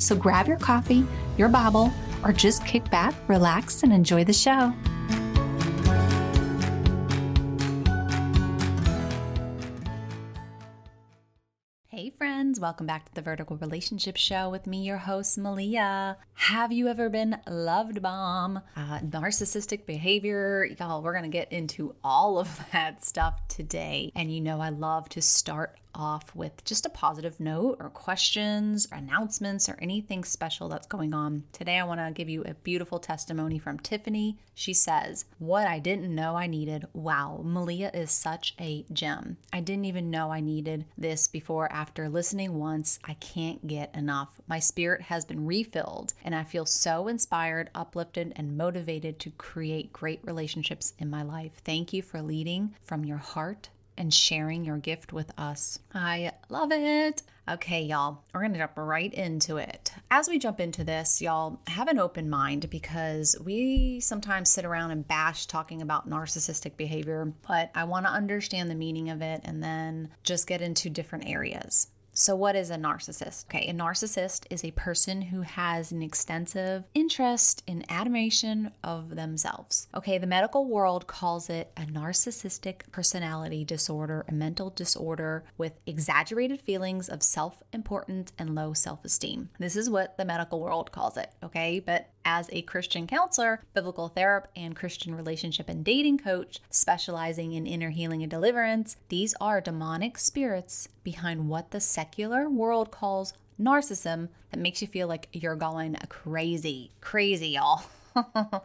So grab your coffee, your Bible, or just kick back, relax, and enjoy the show. Hey, friends, welcome back to the Vertical Relationship Show with me, your host, Melia. Have you ever been loved bomb? Uh, narcissistic behavior? Y'all, we're going to get into all of that stuff today. And you know, I love to start off with just a positive note or questions, or announcements, or anything special that's going on. Today, I want to give you a beautiful testimony from Tiffany. She says, What I didn't know I needed. Wow, Melia is such a gem. I didn't even know I needed this before. After listening once, I can't get enough. My spirit has been refilled, and I feel so inspired, uplifted, and motivated to create great relationships in my life. Thank you for leading from your heart and sharing your gift with us. I love it. Okay, y'all, we're to jump right into it. As we jump into this, y'all have an open mind because we sometimes sit around and bash talking about narcissistic behavior, but I want to understand the meaning of it and then just get into different areas. So, what is a narcissist? Okay, a narcissist is a person who has an extensive interest in admiration of themselves. Okay, the medical world calls it a narcissistic personality disorder, a mental disorder with exaggerated feelings of self importance and low self esteem. This is what the medical world calls it, okay? But as a Christian counselor, biblical therapist, and Christian relationship and dating coach specializing in inner healing and deliverance, these are demonic spirits behind what the secular world calls narcissism that makes you feel like you're going crazy. Crazy, y'all.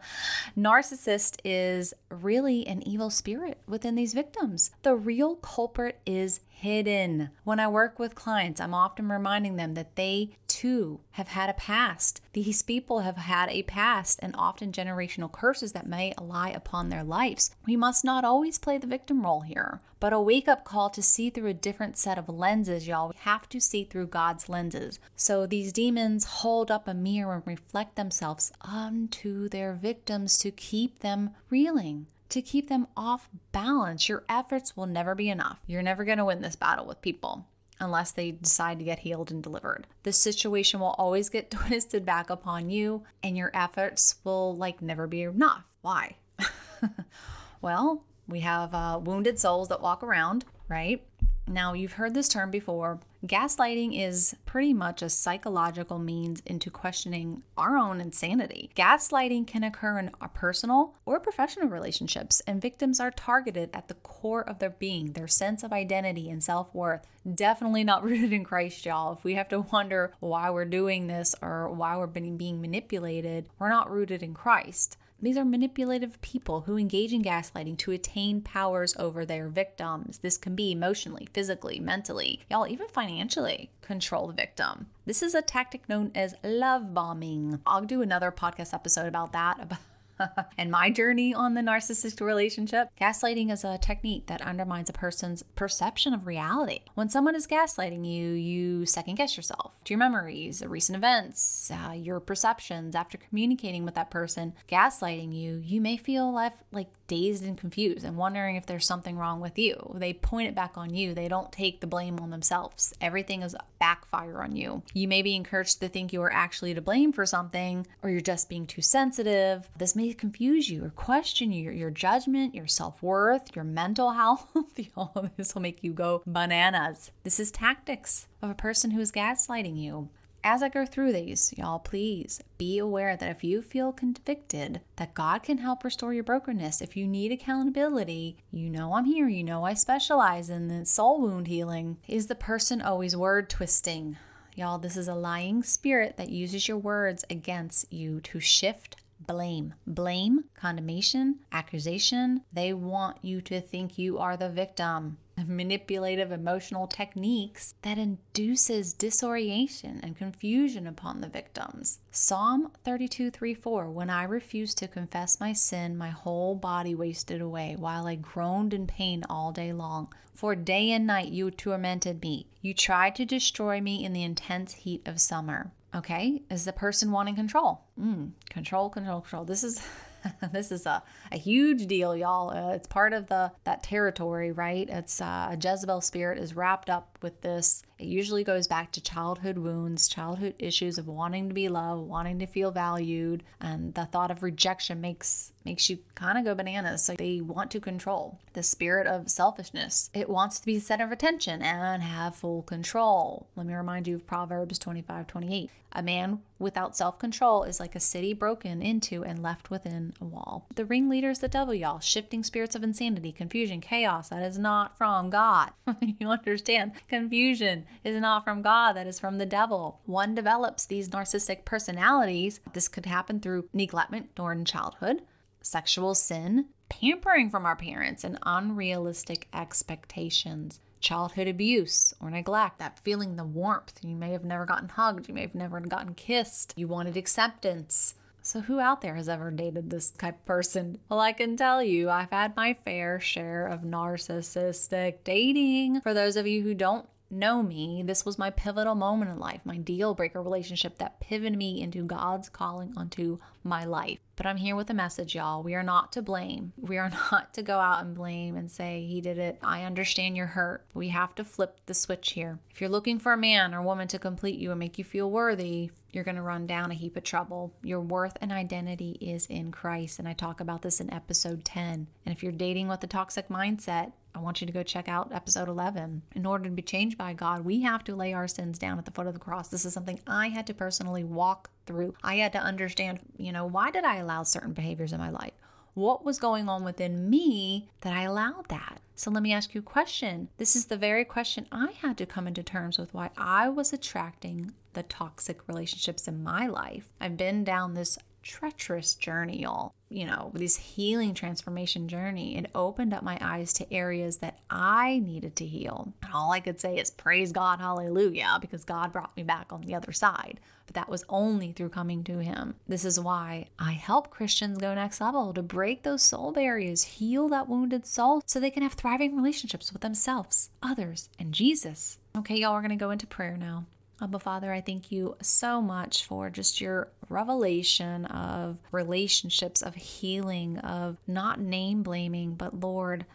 Narcissist is really an evil spirit within these victims. The real culprit is hidden. When I work with clients, I'm often reminding them that they too have had a past. These people have had a past and often generational curses that may lie upon their lives. We must not always play the victim role here, but a wake up call to see through a different set of lenses, y'all. We have to see through God's lenses. So these demons hold up a mirror and reflect themselves unto their victims to keep them reeling to keep them off balance. Your efforts will never be enough. You're never going to win this battle with people unless they decide to get healed and delivered. The situation will always get twisted back upon you, and your efforts will like never be enough. Why? well, we have uh, wounded souls that walk around, right? Now, you've heard this term before. Gaslighting is pretty much a psychological means into questioning our own insanity. Gaslighting can occur in our personal or professional relationships, and victims are targeted at the core of their being, their sense of identity and self worth. Definitely not rooted in Christ, y'all. If we have to wonder why we're doing this or why we're being manipulated, we're not rooted in Christ. These are manipulative people who engage in gaslighting to attain powers over their victims. This can be emotionally, physically, mentally, y'all, even financially control the victim. This is a tactic known as love bombing. I'll do another podcast episode about that. About and my journey on the narcissistic relationship, gaslighting is a technique that undermines a person's perception of reality. When someone is gaslighting you, you second guess yourself your memories, recent events, uh, your perceptions. After communicating with that person gaslighting you, you may feel left like dazed and confused and wondering if there's something wrong with you. They point it back on you. They don't take the blame on themselves. Everything is backfire on you. You may be encouraged to think you are actually to blame for something or you're just being too sensitive. This may confuse you or question you, your, your judgment, your self-worth, your mental health. All of this will make you go bananas. This is tactics of a person who is gaslighting you. as I go through these, y'all, please be aware that if you feel convicted, that God can help restore your brokenness. If you need accountability, you know I'm here. You know I specialize in the soul wound healing. Is the person always word twisting? Y'all, this is a lying spirit that uses your words against you to shift blame. Blame, condemnation, accusation. They want you to think you are the victim. Manipulative emotional techniques that induces disorientation and confusion upon the victims. Psalm 32 3 4 When I refused to confess my sin, my whole body wasted away, while I groaned in pain all day long. For day and night you tormented me. You tried to destroy me in the intense heat of summer. Okay, is the person wanting control? Mm, control, control, control. This is this is a, a huge deal, y'all. Uh, it's part of the that territory, right? It's uh, a Jezebel spirit is wrapped up with this. It usually goes back to childhood wounds, childhood issues of wanting to be loved, wanting to feel valued, and the thought of rejection makes makes you kind of go bananas. So they want to control. The spirit of selfishness. It wants to be center of attention and have full control. Let me remind you of Proverbs 25, 28. A man without self control is like a city broken into and left within a wall. The ringleader is the devil, y'all. Shifting spirits of insanity, confusion, chaos. That is not from God. you understand? Confusion is not from God. That is from the devil. One develops these narcissistic personalities. This could happen through neglect during childhood, sexual sin, pampering from our parents, and unrealistic expectations childhood abuse or neglect, that feeling the warmth. You may have never gotten hugged, you may have never gotten kissed, you wanted acceptance. So, who out there has ever dated this type of person? Well, I can tell you, I've had my fair share of narcissistic dating. For those of you who don't know me, this was my pivotal moment in life, my deal breaker relationship that pivoted me into God's calling onto my life. But I'm here with a message, y'all. We are not to blame. We are not to go out and blame and say, He did it. I understand you're hurt. We have to flip the switch here. If you're looking for a man or woman to complete you and make you feel worthy, you're going to run down a heap of trouble. Your worth and identity is in Christ. And I talk about this in episode 10. And if you're dating with a toxic mindset, I want you to go check out episode 11. In order to be changed by God, we have to lay our sins down at the foot of the cross. This is something I had to personally walk through. I had to understand, you know, why did I allow certain behaviors in my life? What was going on within me that I allowed that? So let me ask you a question. This is the very question I had to come into terms with why I was attracting the toxic relationships in my life. I've been down this treacherous journey, y'all. You know, this healing transformation journey, it opened up my eyes to areas that I needed to heal. And all I could say is praise God, hallelujah, because God brought me back on the other side. But that was only through coming to Him. This is why I help Christians go next level to break those soul barriers, heal that wounded soul so they can have thriving relationships with themselves, others, and Jesus. Okay, y'all, we're going to go into prayer now. Abba Father, I thank you so much for just your revelation of relationships, of healing, of not name blaming, but Lord,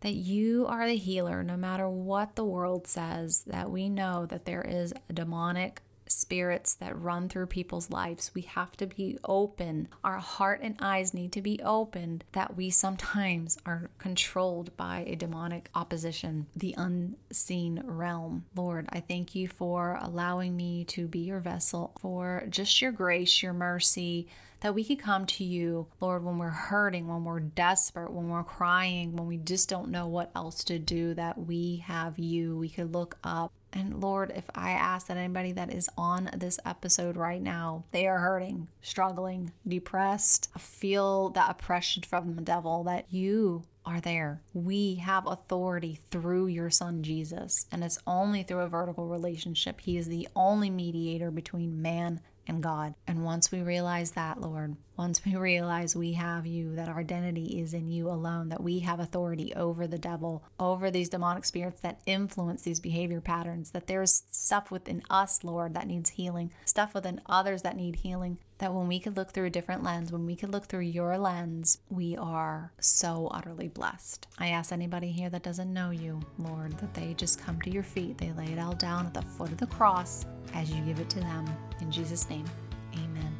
that you are the healer no matter what the world says, that we know that there is demonic spirits that run through people's lives. We have to be open. Our heart and eyes need to be opened that we sometimes are controlled by a demonic opposition, the unseen realm. Lord, I thank you for allowing me to be your vessel, for just your grace, your mercy that we could come to you, Lord, when we're hurting, when we're desperate, when we're crying, when we just don't know what else to do, that we have you. We could look up and Lord, if I ask that anybody that is on this episode right now, they are hurting, struggling, depressed, feel the oppression from the devil, that you are there. We have authority through your son Jesus, and it's only through a vertical relationship. He is the only mediator between man and God. And once we realize that, Lord, once we realize we have you, that our identity is in you alone, that we have authority over the devil, over these demonic spirits that influence these behavior patterns, that there's stuff within us, Lord, that needs healing, stuff within others that need healing, that when we could look through a different lens, when we could look through your lens, we are so utterly blessed. I ask anybody here that doesn't know you, Lord, that they just come to your feet, they lay it all down at the foot of the cross as you give it to them. In Jesus' name, amen.